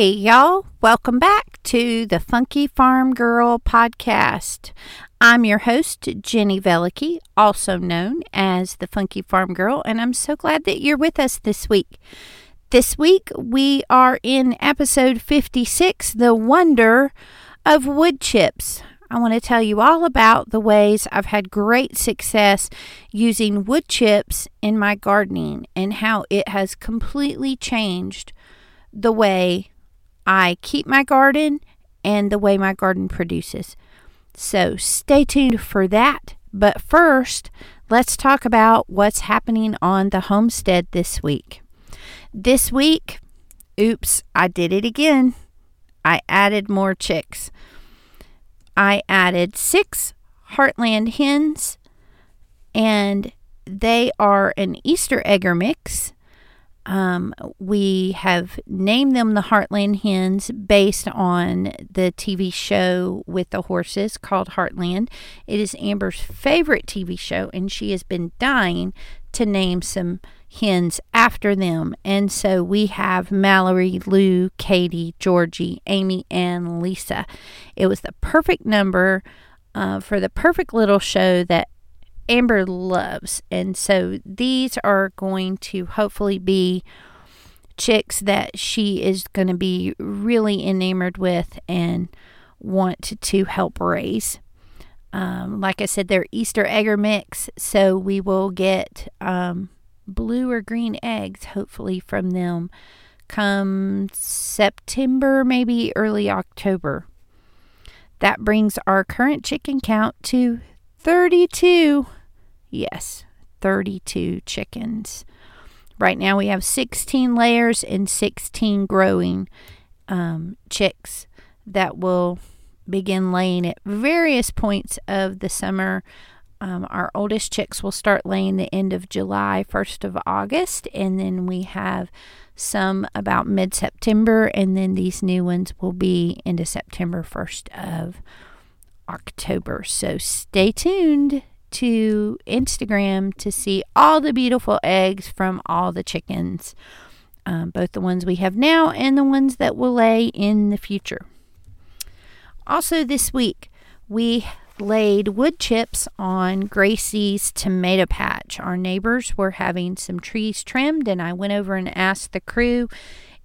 Hey, y'all, welcome back to the Funky Farm Girl podcast. I'm your host, Jenny Velicky, also known as the Funky Farm Girl, and I'm so glad that you're with us this week. This week, we are in episode 56 The Wonder of Wood Chips. I want to tell you all about the ways I've had great success using wood chips in my gardening and how it has completely changed the way I keep my garden and the way my garden produces. So stay tuned for that. But first, let's talk about what's happening on the homestead this week. This week, oops, I did it again. I added more chicks. I added six Heartland hens, and they are an Easter egger mix um, we have named them the Heartland Hens based on the TV show with the horses called Heartland. It is Amber's favorite TV show, and she has been dying to name some hens after them. And so we have Mallory, Lou, Katie, Georgie, Amy, and Lisa. It was the perfect number uh, for the perfect little show that Amber loves. And so these are going to hopefully be chicks that she is going to be really enamored with and want to help raise. Um, like I said, they're Easter egger mix, so we will get um, blue or green eggs hopefully from them come September, maybe early October. That brings our current chicken count to 32. Yes, 32 chickens. Right now we have 16 layers and 16 growing um, chicks that will begin laying at various points of the summer. Um, our oldest chicks will start laying the end of July, 1st of August, and then we have some about mid September, and then these new ones will be into September, 1st of October. So stay tuned to Instagram to see all the beautiful eggs from all the chickens, um, both the ones we have now and the ones that will lay in the future. Also, this week, we laid wood chips on Gracie's tomato patch. Our neighbors were having some trees trimmed, and I went over and asked the crew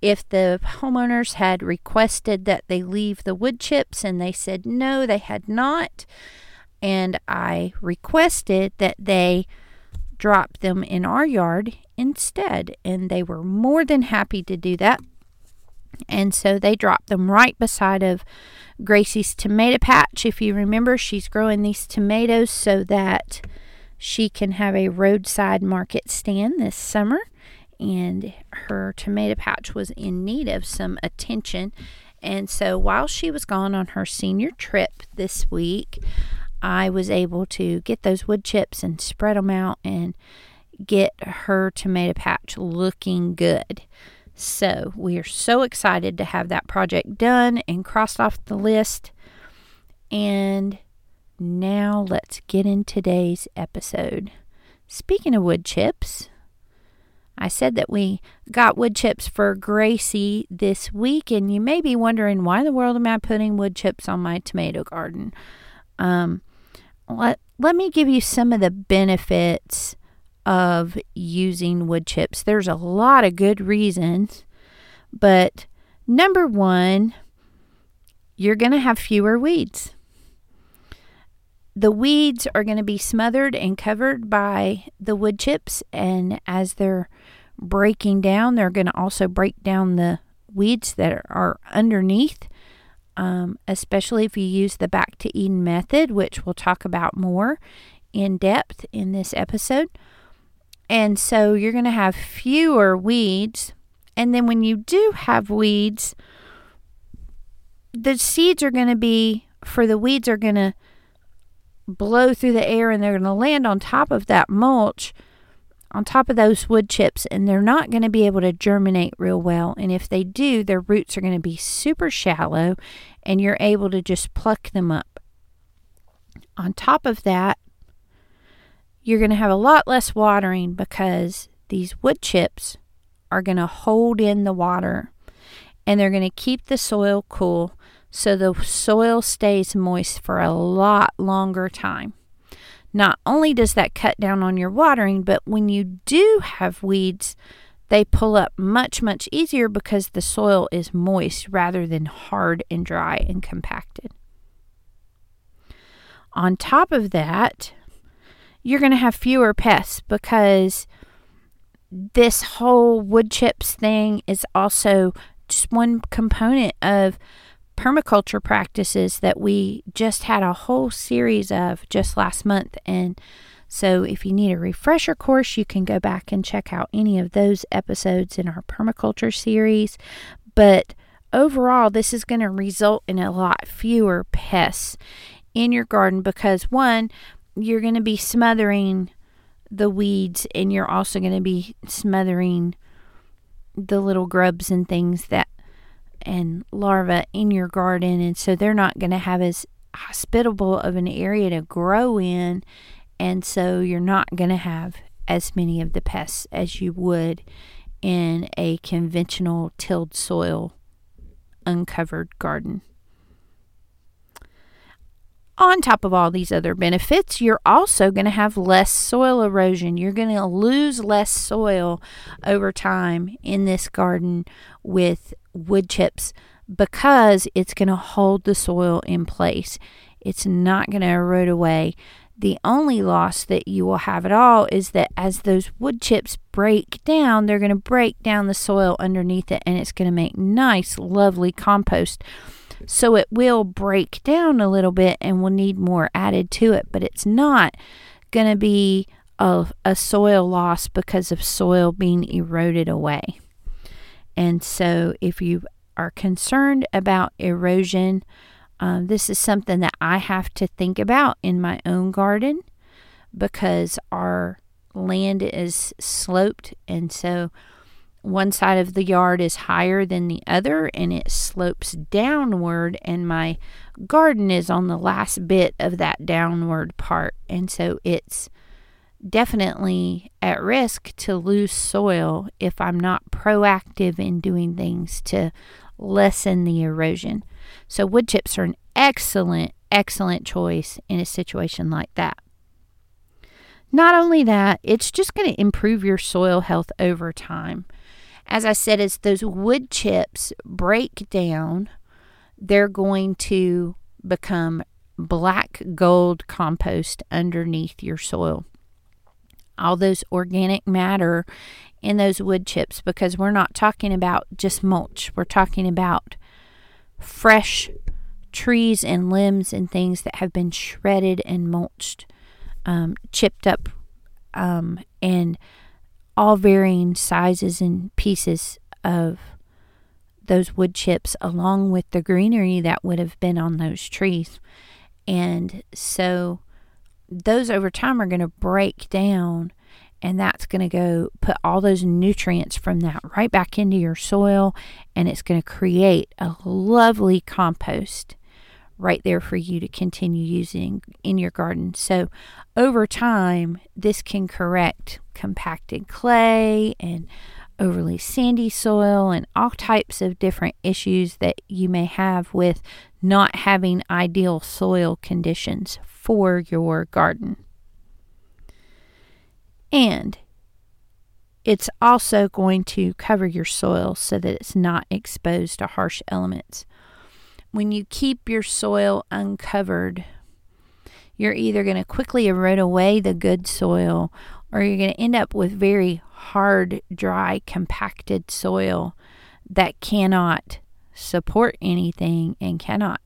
if the homeowners had requested that they leave the wood chips, and they said no, they had not and I requested that they drop them in our yard instead, and they were more than happy to do that. And so they dropped them right beside of Gracie's tomato patch. If you remember, she's growing these tomatoes so that she can have a roadside market stand this summer. And her tomato patch was in need of some attention. And so while she was gone on her senior trip this week, I was able to get those wood chips and spread them out and get her tomato patch looking good. So we are so excited to have that project done and crossed off the list. And now let's get in today's episode. Speaking of wood chips, I said that we got wood chips for Gracie this week, and you may be wondering why in the world am I putting wood chips on my tomato garden? Um, let, let me give you some of the benefits of using wood chips. There's a lot of good reasons, but number one, you're going to have fewer weeds. The weeds are going to be smothered and covered by the wood chips, and as they're breaking down, they're going to also break down the weeds that are underneath, um, especially if you use the back to Eden method, which we'll talk about more in depth in this episode. And so you're going to have fewer weeds. And then when you do have weeds, the seeds are going to be, for the weeds, are going to blow through the air and they're going to land on top of that mulch, on top of those wood chips, and they're not going to be able to germinate real well. And if they do, their roots are going to be super shallow and you're able to just pluck them up. On top of that, you're going to have a lot less watering because these wood chips are going to hold in the water and they're going to keep the soil cool so the soil stays moist for a lot longer time. Not only does that cut down on your watering, but when you do have weeds, they pull up much, much easier because the soil is moist rather than hard and dry and compacted. On top of that, you're going to have fewer pests because this whole wood chips thing is also just one component of permaculture practices that we just had a whole series of just last month. And so, if you need a refresher course, you can go back and check out any of those episodes in our permaculture series. But overall, this is going to result in a lot fewer pests in your garden because, one, you're going to be smothering the weeds and you're also going to be smothering the little grubs and things that and larvae in your garden, and so they're not going to have as hospitable of an area to grow in, and so you're not going to have as many of the pests as you would in a conventional tilled soil uncovered garden. On top of all these other benefits, you're also going to have less soil erosion. You're going to lose less soil over time in this garden with wood chips because it's going to hold the soil in place. It's not going to erode away. The only loss that you will have at all is that as those wood chips break down, they're going to break down the soil underneath it and it's going to make nice, lovely compost. So it will break down a little bit and will need more added to it, but it's not going to be a, a soil loss because of soil being eroded away. And so, if you are concerned about erosion, um, this is something that I have to think about in my own garden because our land is sloped, and so one side of the yard is higher than the other and it slopes downward, and my garden is on the last bit of that downward part, and so it's definitely at risk to lose soil if I'm not proactive in doing things to lessen the erosion. So, wood chips are an excellent, excellent choice in a situation like that. Not only that, it's just going to improve your soil health over time. As I said, as those wood chips break down, they're going to become black gold compost underneath your soil all those organic matter in those wood chips because we're not talking about just mulch. We're talking about fresh trees and limbs and things that have been shredded and mulched, um, chipped up, um, and all varying sizes and pieces of those wood chips along with the greenery that would have been on those trees. And so those over time are going to break down and that's going to go put all those nutrients from that right back into your soil and it's going to create a lovely compost right there for you to continue using in your garden. So, over time, this can correct compacted clay and overly sandy soil and all types of different issues that you may have with not having ideal soil conditions for your garden. And it's also going to cover your soil so that it's not exposed to harsh elements. When you keep your soil uncovered, you're either going to quickly erode away the good soil or you're going to end up with very hard, dry, compacted soil that cannot support anything and cannot,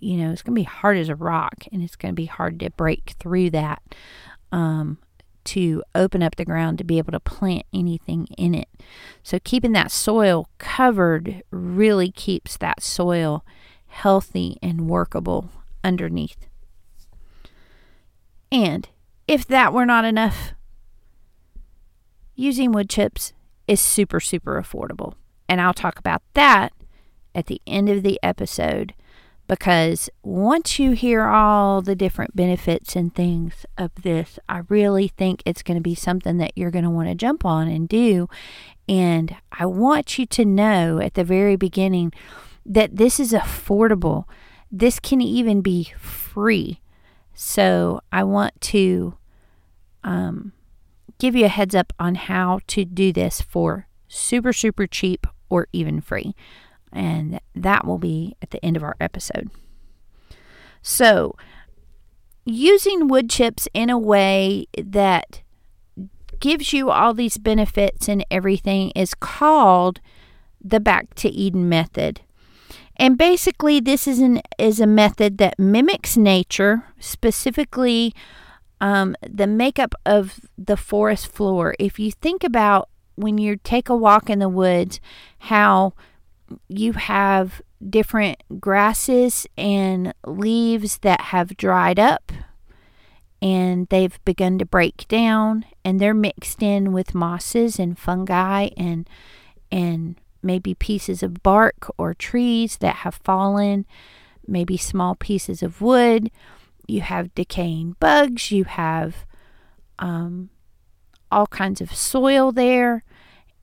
you know, it's going to be hard as a rock and it's going to be hard to break through that um, to open up the ground to be able to plant anything in it. So, keeping that soil covered really keeps that soil healthy and workable underneath. And if that were not enough, using wood chips is super, super affordable. And I'll talk about that at the end of the episode because once you hear all the different benefits and things of this, I really think it's going to be something that you're going to want to jump on and do. And I want you to know at the very beginning that this is affordable. This can even be free. So I want to um, give you a heads up on how to do this for super, super cheap or even free. And that will be at the end of our episode. So, using wood chips in a way that gives you all these benefits and everything is called the back to Eden method. And basically this is an is a method that mimics nature, specifically um, the makeup of the forest floor. If you think about when you take a walk in the woods, how you have different grasses and leaves that have dried up and they've begun to break down and they're mixed in with mosses and fungi and and maybe pieces of bark or trees that have fallen maybe small pieces of wood. You have decaying bugs. You have um, all kinds of soil there.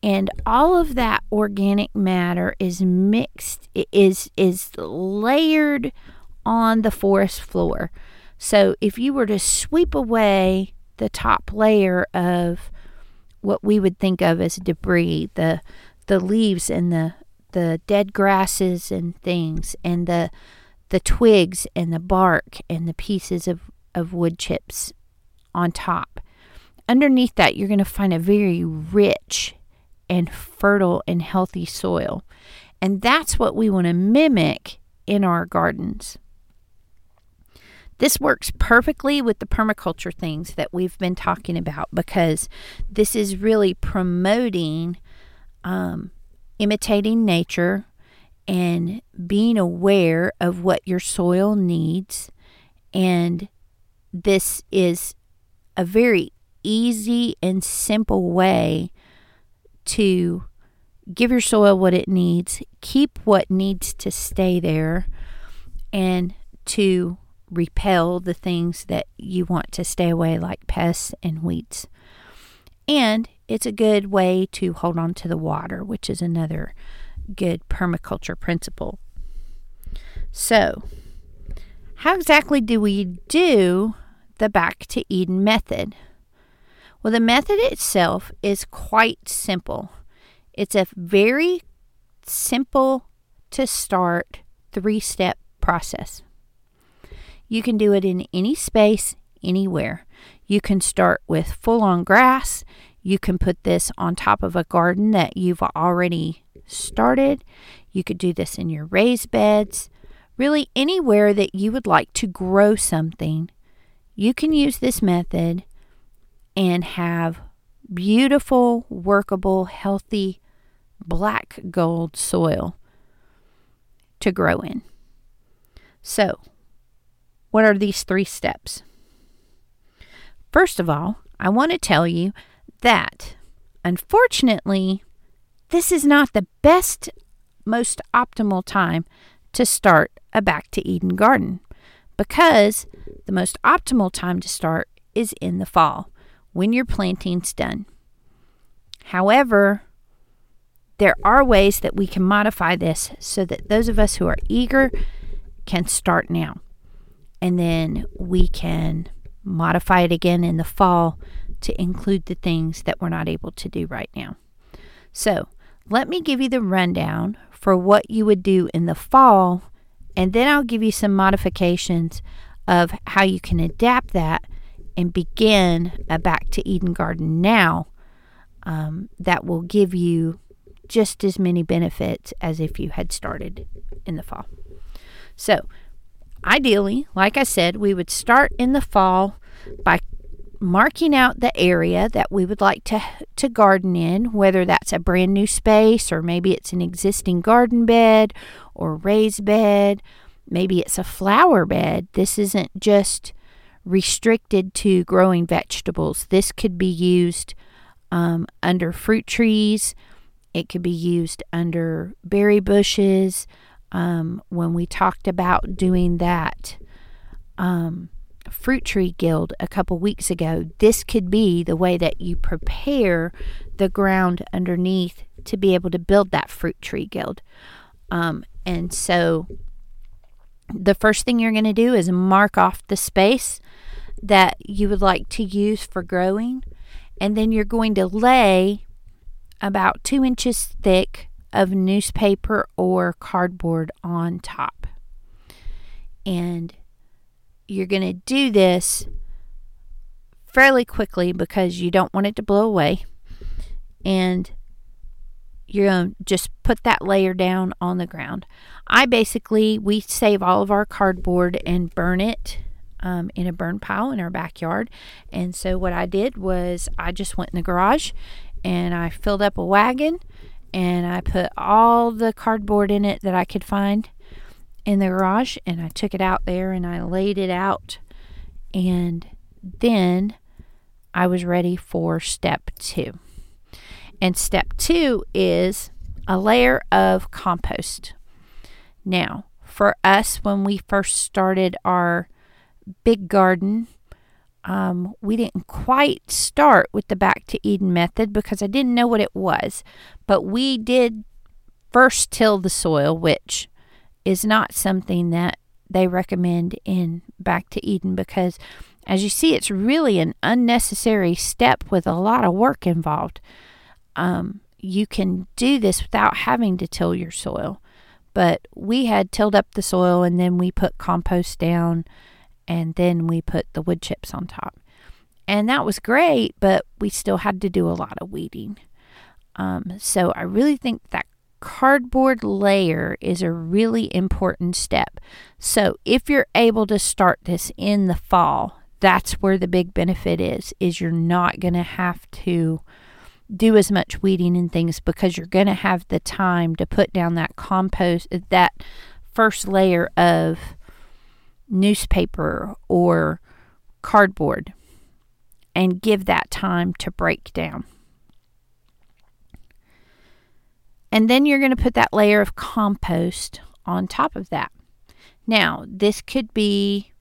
And all of that organic matter is mixed is is layered on the forest floor. So if you were to sweep away the top layer of what we would think of as debris the the leaves and the the dead grasses and things and the the twigs and the bark and the pieces of, of wood chips on top underneath that you're going to find a very rich and fertile and healthy soil. And that's what we want to mimic in our gardens. This works perfectly with the permaculture things that we've been talking about because this is really promoting um, imitating nature and being aware of what your soil needs. And this is a very easy and simple way to give your soil what it needs, keep what needs to stay there, and to repel the things that you want to stay away, like pests and weeds. And it's a good way to hold on to the water, which is another good permaculture principle. So, how exactly do we do the back to Eden method? Well, the method itself is quite simple. It's a very simple to start three step process. You can do it in any space, anywhere. You can start with full on grass. You can put this on top of a garden that you've already started. You could do this in your raised beds. Really, anywhere that you would like to grow something, you can use this method and have beautiful, workable, healthy black gold soil to grow in. So, what are these three steps? First of all, I want to tell you that unfortunately, this is not the best, most optimal time to start a back to Eden garden because the most optimal time to start is in the fall when your planting's done. However, there are ways that we can modify this so that those of us who are eager can start now. And then we can modify it again in the fall to include the things that we're not able to do right now. So, let me give you the rundown for what you would do in the fall, and then I'll give you some modifications of how you can adapt that and begin a back to Eden garden now um, that will give you just as many benefits as if you had started in the fall. So, ideally, like I said, we would start in the fall by marking out the area that we would like to to garden in, whether that's a brand new space or maybe it's an existing garden bed or raised bed, maybe it's a flower bed. This isn't just restricted to growing vegetables. This could be used um, under fruit trees. It could be used under berry bushes. Um, when we talked about doing that um, fruit tree guild a couple weeks ago, this could be the way that you prepare the ground underneath to be able to build that fruit tree guild. Um, and so the first thing you're going to do is mark off the space that you would like to use for growing. And then you're going to lay about two inches thick of newspaper or cardboard on top. And you're going to do this fairly quickly because you don't want it to blow away. And you're going to just put that layer down on the ground. I basically, we save all of our cardboard and burn it um, in a burn pile in our backyard. And so what I did was I just went in the garage and I filled up a wagon and I put all the cardboard in it that I could find in the garage and I took it out there and I laid it out and then I was ready for step 2. And step 2 is a layer of compost. Now, for us when we first started our big garden. Um, we didn't quite start with the back to Eden method because I didn't know what it was, but we did first till the soil, which is not something that they recommend in back to Eden because as you see, it's really an unnecessary step with a lot of work involved. Um, you can do this without having to till your soil, but we had tilled up the soil and then we put compost down and then we put the wood chips on top. And that was great, but we still had to do a lot of weeding. Um, so I really think that cardboard layer is a really important step. So if you're able to start this in the fall, that's where the big benefit is is you're not going to have to do as much weeding and things because you're going to have the time to put down that compost that first layer of newspaper or cardboard and give that time to break down. And then you're going to put that layer of compost on top of that. Now, this could be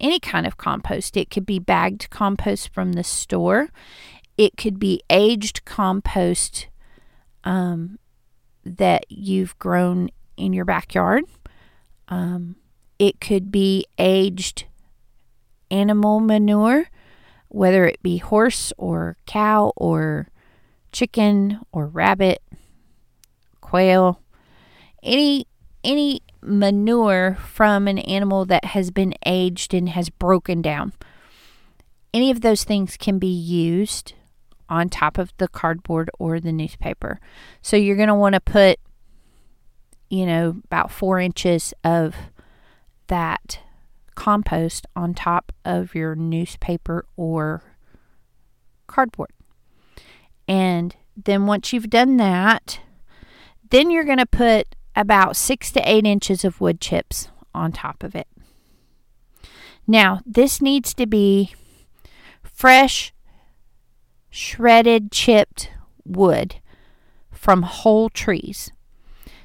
any kind of compost. It could be bagged compost from the store, it could be aged compost um, that you've grown in your backyard. Um, it could be aged animal manure, whether it be horse or cow or chicken or rabbit, quail, any any manure from an animal that has been aged and has broken down. Any of those things can be used on top of the cardboard or the newspaper. So you're going to want to put, you know, about four inches of that compost on top of your newspaper or cardboard. And then once you've done that, then you're going to put about six to eight inches of wood chips on top of it. Now, this needs to be fresh, shredded, chipped wood from whole trees.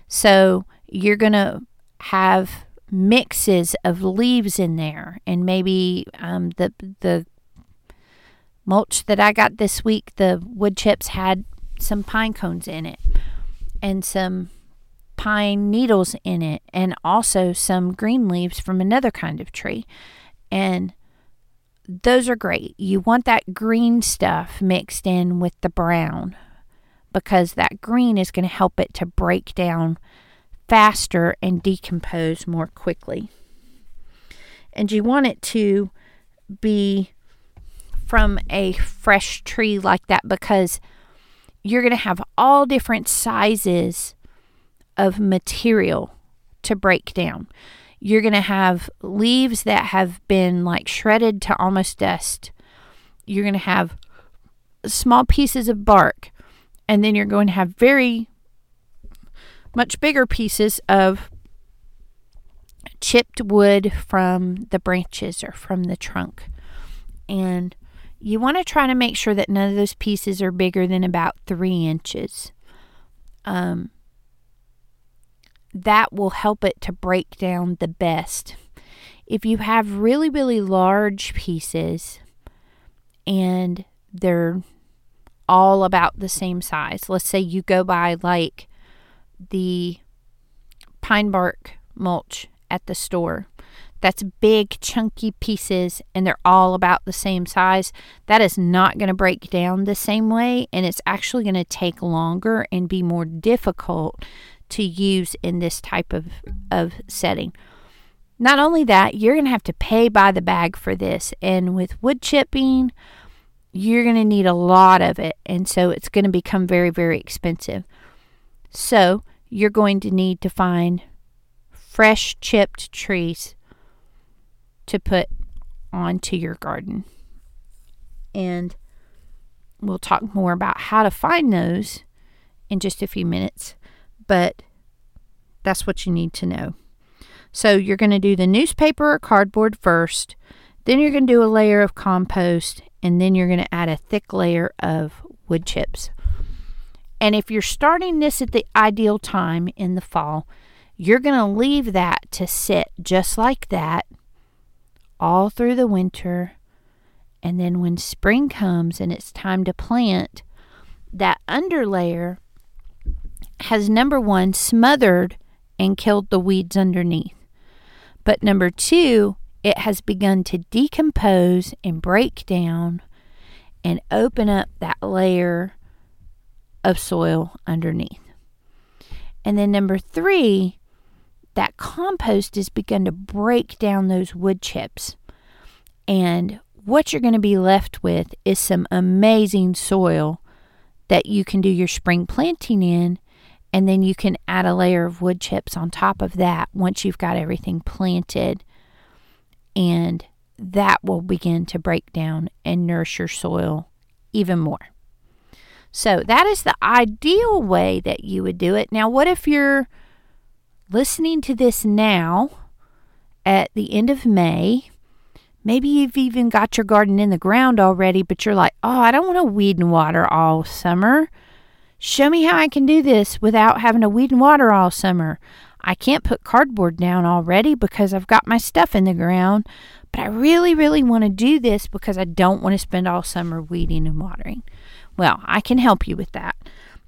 So you're going to have mixes of leaves in there and maybe um, the the mulch that I got this week the wood chips had some pine cones in it and some pine needles in it and also some green leaves from another kind of tree and those are great you want that green stuff mixed in with the brown because that green is going to help it to break down faster and decompose more quickly. And you want it to be from a fresh tree like that because you're going to have all different sizes of material to break down. You're going to have leaves that have been like shredded to almost dust. You're going to have small pieces of bark. And then you're going to have very much bigger pieces of chipped wood from the branches or from the trunk. And you want to try to make sure that none of those pieces are bigger than about three inches. Um, that will help it to break down the best. If you have really, really large pieces and they're all about the same size, let's say you go by like the pine bark mulch at the store. That's big, chunky pieces, and they're all about the same size. That is not going to break down the same way, and it's actually going to take longer and be more difficult to use in this type of, of setting. Not only that, you're going to have to pay by the bag for this, and with wood chipping, you're going to need a lot of it, and so it's going to become very, very expensive. So, you're going to need to find fresh chipped trees to put onto your garden. And we'll talk more about how to find those in just a few minutes, but that's what you need to know. So you're going to do the newspaper or cardboard first, then you're going to do a layer of compost, and then you're going to add a thick layer of wood chips. And if you're starting this at the ideal time in the fall, you're going to leave that to sit just like that all through the winter. And then when spring comes and it's time to plant, that underlayer has number one smothered and killed the weeds underneath. But number two, it has begun to decompose and break down and open up that layer of soil underneath. And then number three, that compost has begun to break down those wood chips. And what you're going to be left with is some amazing soil that you can do your spring planting in. And then you can add a layer of wood chips on top of that once you've got everything planted. And that will begin to break down and nourish your soil even more. So that is the ideal way that you would do it. Now, what if you're listening to this now at the end of May? Maybe you've even got your garden in the ground already, but you're like, oh, I don't want to weed and water all summer. Show me how I can do this without having to weed and water all summer. I can't put cardboard down already because I've got my stuff in the ground, but I really, really want to do this because I don't want to spend all summer weeding and watering. Well, I can help you with that.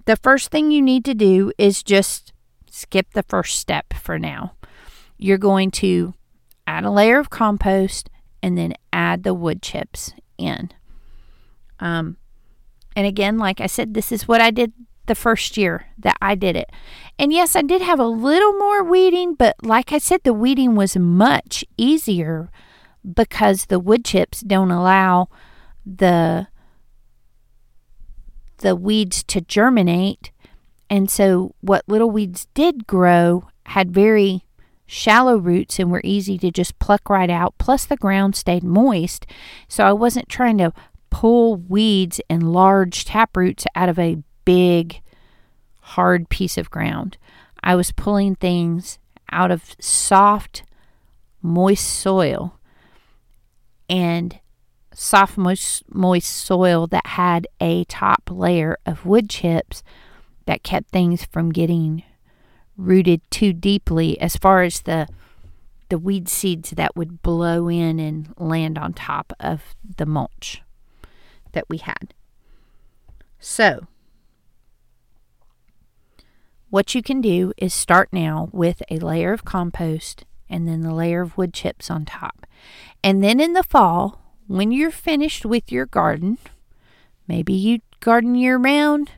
The first thing you need to do is just skip the first step for now. You're going to add a layer of compost and then add the wood chips in. Um, and again, like I said, this is what I did the first year that I did it. And yes, I did have a little more weeding, but like I said, the weeding was much easier because the wood chips don't allow the the weeds to germinate. And so, what little weeds did grow had very shallow roots and were easy to just pluck right out. Plus, the ground stayed moist. So, I wasn't trying to pull weeds and large tap roots out of a big, hard piece of ground. I was pulling things out of soft, moist soil. And soft, moist, moist soil that had a top layer of wood chips that kept things from getting rooted too deeply as far as the the weed seeds that would blow in and land on top of the mulch that we had. So, what you can do is start now with a layer of compost and then the layer of wood chips on top. And then in the fall, when you're finished with your garden, maybe you garden year round,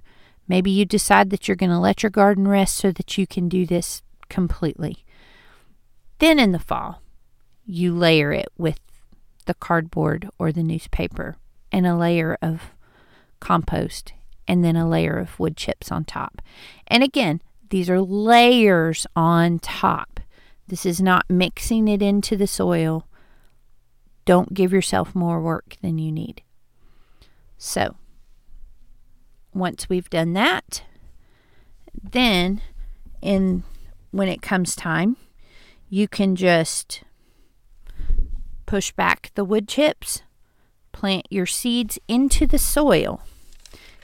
maybe you decide that you're going to let your garden rest so that you can do this completely. Then in the fall, you layer it with the cardboard or the newspaper and a layer of compost and then a layer of wood chips on top. And again, these are layers on top. This is not mixing it into the soil. Don't give yourself more work than you need. So, once we've done that, then in when it comes time, you can just push back the wood chips, plant your seeds into the soil.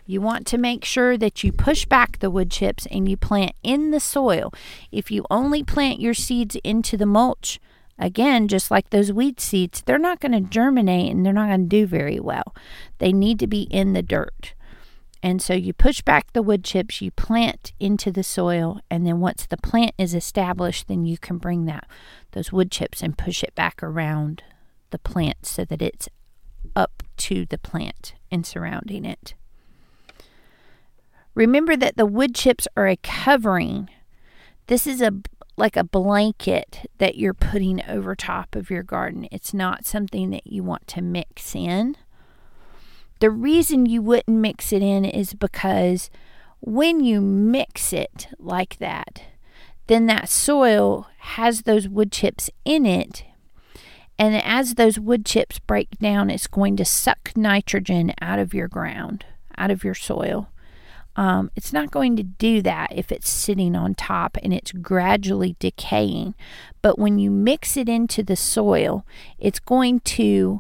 You want to make sure that you push back the wood chips and you plant in the soil. If you only plant your seeds into the mulch, again, just like those weed seeds, they're not going to germinate and they're not going to do very well. They need to be in the dirt. And so you push back the wood chips, you plant into the soil, and then once the plant is established, then you can bring that those wood chips and push it back around the plant so that it's up to the plant and surrounding it. Remember that the wood chips are a covering. This is a like a blanket that you're putting over top of your garden. It's not something that you want to mix in. The reason you wouldn't mix it in is because when you mix it like that, then that soil has those wood chips in it. And as those wood chips break down, it's going to suck nitrogen out of your ground, out of your soil. Um, it's not going to do that if it's sitting on top and it's gradually decaying. But when you mix it into the soil, it's going to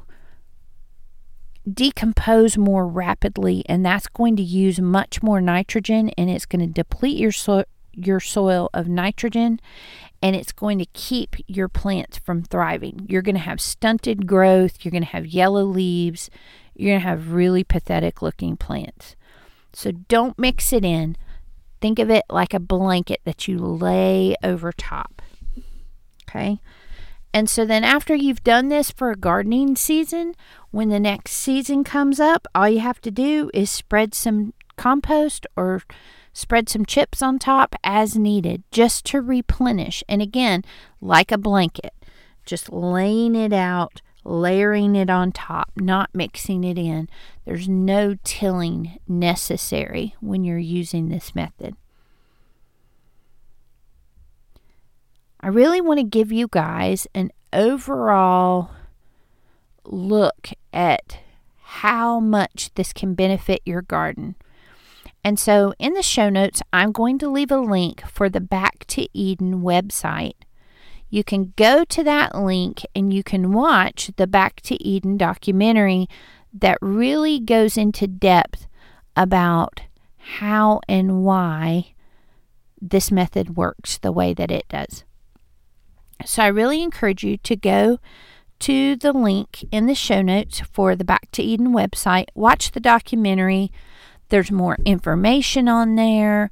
decompose more rapidly, and that's going to use much more nitrogen and it's going to deplete your, so- your soil of nitrogen and it's going to keep your plants from thriving. You're going to have stunted growth, you're going to have yellow leaves, you're going to have really pathetic looking plants. So don't mix it in. Think of it like a blanket that you lay over top. Okay? And so then after you've done this for a gardening season, when the next season comes up, all you have to do is spread some compost or spread some chips on top as needed just to replenish. And again, like a blanket, just laying it out layering it on top, not mixing it in. There's no tilling necessary when you're using this method. I really want to give you guys an overall look at how much this can benefit your garden. And so, in the show notes, I'm going to leave a link for the Back to Eden website you can go to that link and you can watch the Back to Eden documentary that really goes into depth about how and why this method works the way that it does. So I really encourage you to go to the link in the show notes for the Back to Eden website, watch the documentary. There's more information on there,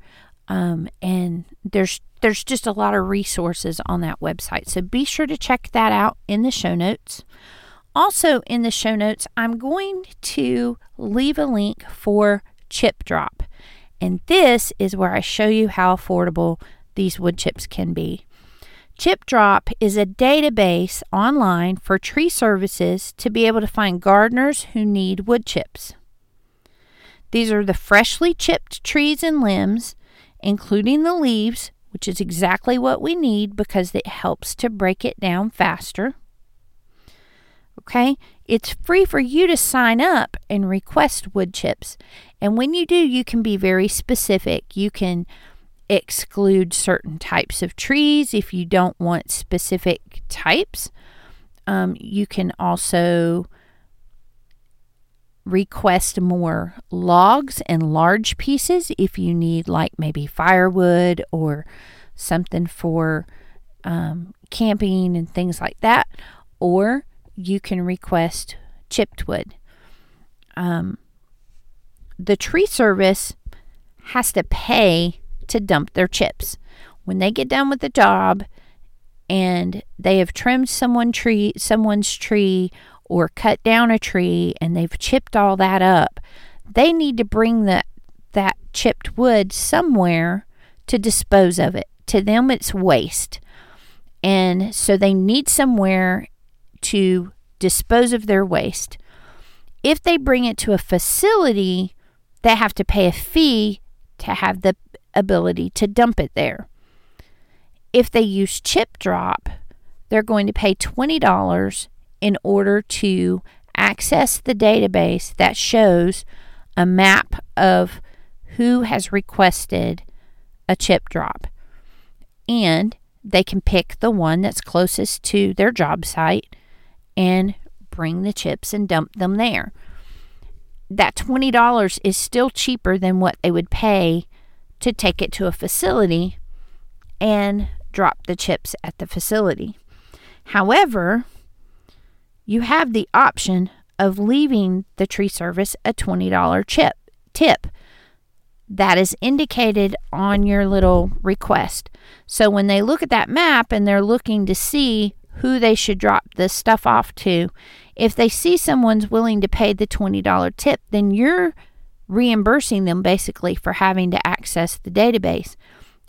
um, and there's there's just a lot of resources on that website. So be sure to check that out in the show notes. Also, in the show notes, I'm going to leave a link for ChipDrop. And this is where I show you how affordable these wood chips can be. ChipDrop is a database online for tree services to be able to find gardeners who need wood chips. These are the freshly chipped trees and limbs, including the leaves, which is exactly what we need because it helps to break it down faster. Okay, it's free for you to sign up and request wood chips. And when you do, you can be very specific. You can exclude certain types of trees if you don't want specific types. Um, you can also request more logs and large pieces if you need, like maybe firewood or something for um, camping and things like that. Or you can request chipped wood. Um, the tree service has to pay to dump their chips. When they get done with the job and they have trimmed someone tree, someone's tree or cut down a tree and they've chipped all that up, they need to bring that that chipped wood somewhere to dispose of it. To them it's waste. And so they need somewhere to dispose of their waste. If they bring it to a facility, they have to pay a fee to have the ability to dump it there. If they use ChipDrop, they're going to pay $20 in order to access the database that shows a map of who has requested a chip drop. And they can pick the one that's closest to their job site and bring the chips and dump them there. That $20 is still cheaper than what they would pay to take it to a facility and drop the chips at the facility. However, you have the option of leaving the tree service a $20 chip tip that is indicated on your little request. So when they look at that map and they're looking to see who they should drop this stuff off to, if they see someone's willing to pay the $20 tip, then you're reimbursing them basically for having to access the database.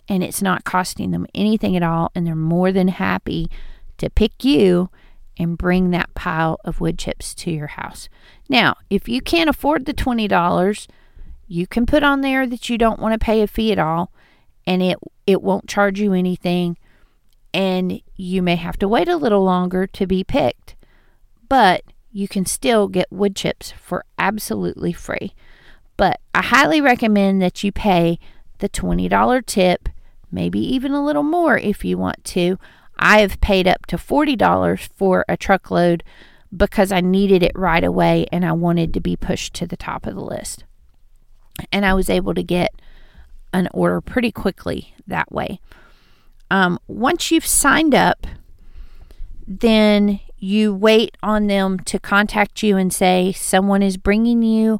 And it's not costing them anything at all. And they're more than happy to pick you and bring that pile of wood chips to your house. Now, if you can't afford the $20, you can put on there that you don't want to pay a fee at all and it it won't charge you anything and you may have to wait a little longer to be picked but you can still get wood chips for absolutely free but i highly recommend that you pay the $20 tip maybe even a little more if you want to i have paid up to $40 for a truckload because i needed it right away and i wanted to be pushed to the top of the list and I was able to get an order pretty quickly that way. Um, once you've signed up, then you wait on them to contact you and say someone is bringing you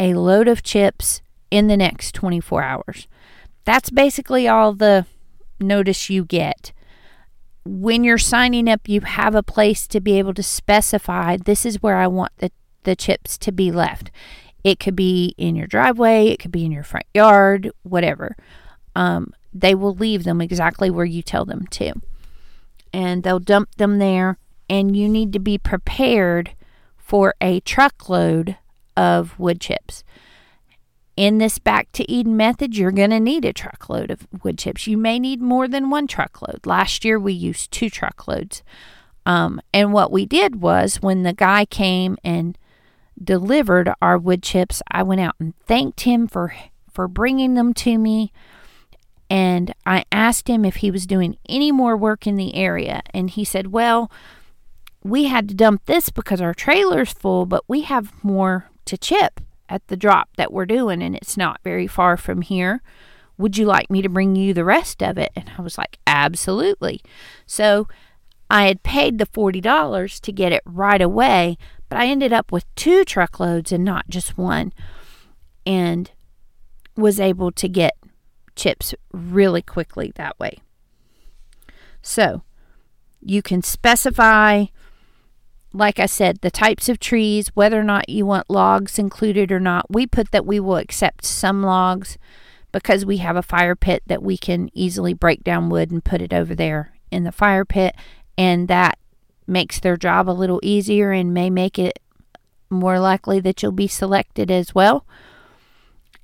a load of chips in the next 24 hours. That's basically all the notice you get. When you're signing up, you have a place to be able to specify this is where I want the, the chips to be left. It could be in your driveway, it could be in your front yard, whatever. Um, they will leave them exactly where you tell them to. And they'll dump them there, and you need to be prepared for a truckload of wood chips. In this back to Eden method, you're going to need a truckload of wood chips. You may need more than one truckload. Last year, we used two truckloads. Um, and what we did was when the guy came and delivered our wood chips, I went out and thanked him for for bringing them to me. And I asked him if he was doing any more work in the area, and he said, "Well, we had to dump this because our trailer's full, but we have more to chip at the drop that we're doing, and it's not very far from here. Would you like me to bring you the rest of it?" And I was like, "Absolutely." So I had paid the $40 to get it right away, but I ended up with two truckloads and not just one, and was able to get chips really quickly that way. So you can specify, like I said, the types of trees, whether or not you want logs included or not. We put that we will accept some logs because we have a fire pit that we can easily break down wood and put it over there in the fire pit, and that makes their job a little easier and may make it more likely that you'll be selected as well.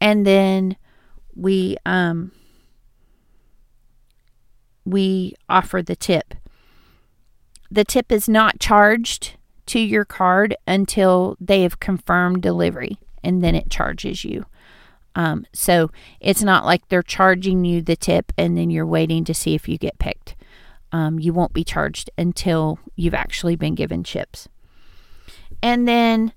And then we um we offer the tip. The tip is not charged to your card until they have confirmed delivery and then it charges you. Um, so it's not like they're charging you the tip and then you're waiting to see if you get picked um, you won't be charged until you've actually been given chips. And then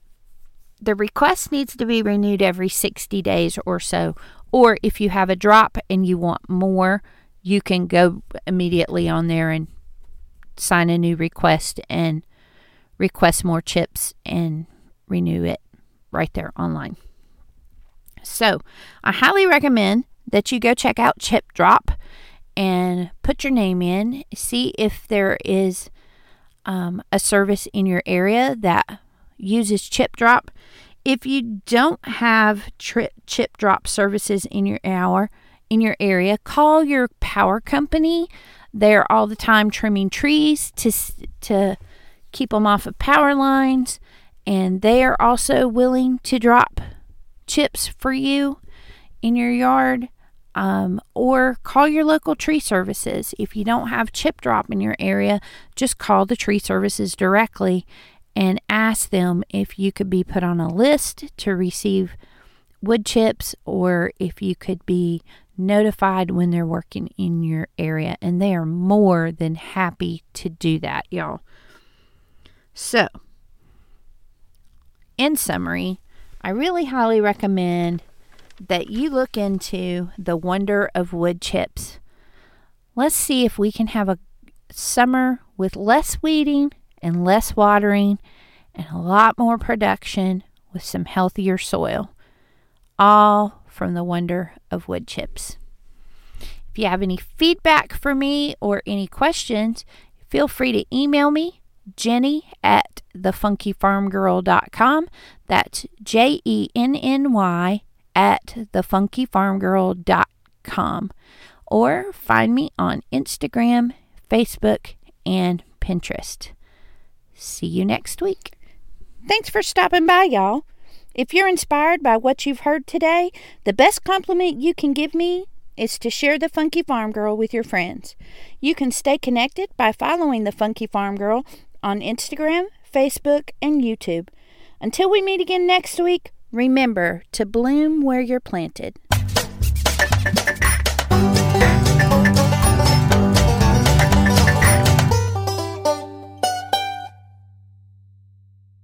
the request needs to be renewed every 60 days or so. Or if you have a drop and you want more, you can go immediately on there and sign a new request and request more chips and renew it right there online. So, I highly recommend that you go check out ChipDrop and put your name in. See if there is um, a service in your area that uses ChipDrop. If you don't have tri- ChipDrop services in your hour in your area, call your power company. They're all the time trimming trees to to keep them off of power lines, and they are also willing to drop chips for you in your yard. Um, or call your local tree services. If you don't have ChipDrop in your area, just call the tree services directly and ask them if you could be put on a list to receive wood chips or if you could be notified when they're working in your area. And they are more than happy to do that, y'all. So, in summary, I really highly recommend that you look into the wonder of wood chips. Let's see if we can have a summer with less weeding and less watering and a lot more production with some healthier soil. All from the wonder of wood chips. If you have any feedback for me or any questions, feel free to email me, Jenny at thefunkyfarmgirl.com. That's J E N N Y at thefunkyfarmgirl.com. Or find me on Instagram, Facebook, and Pinterest. See you next week. Thanks for stopping by, y'all. If you're inspired by what you've heard today, the best compliment you can give me is to share the Funky Farm Girl with your friends. You can stay connected by following the Funky Farm Girl on Instagram, Facebook, and YouTube. Until we meet again next week, remember to bloom where you're planted.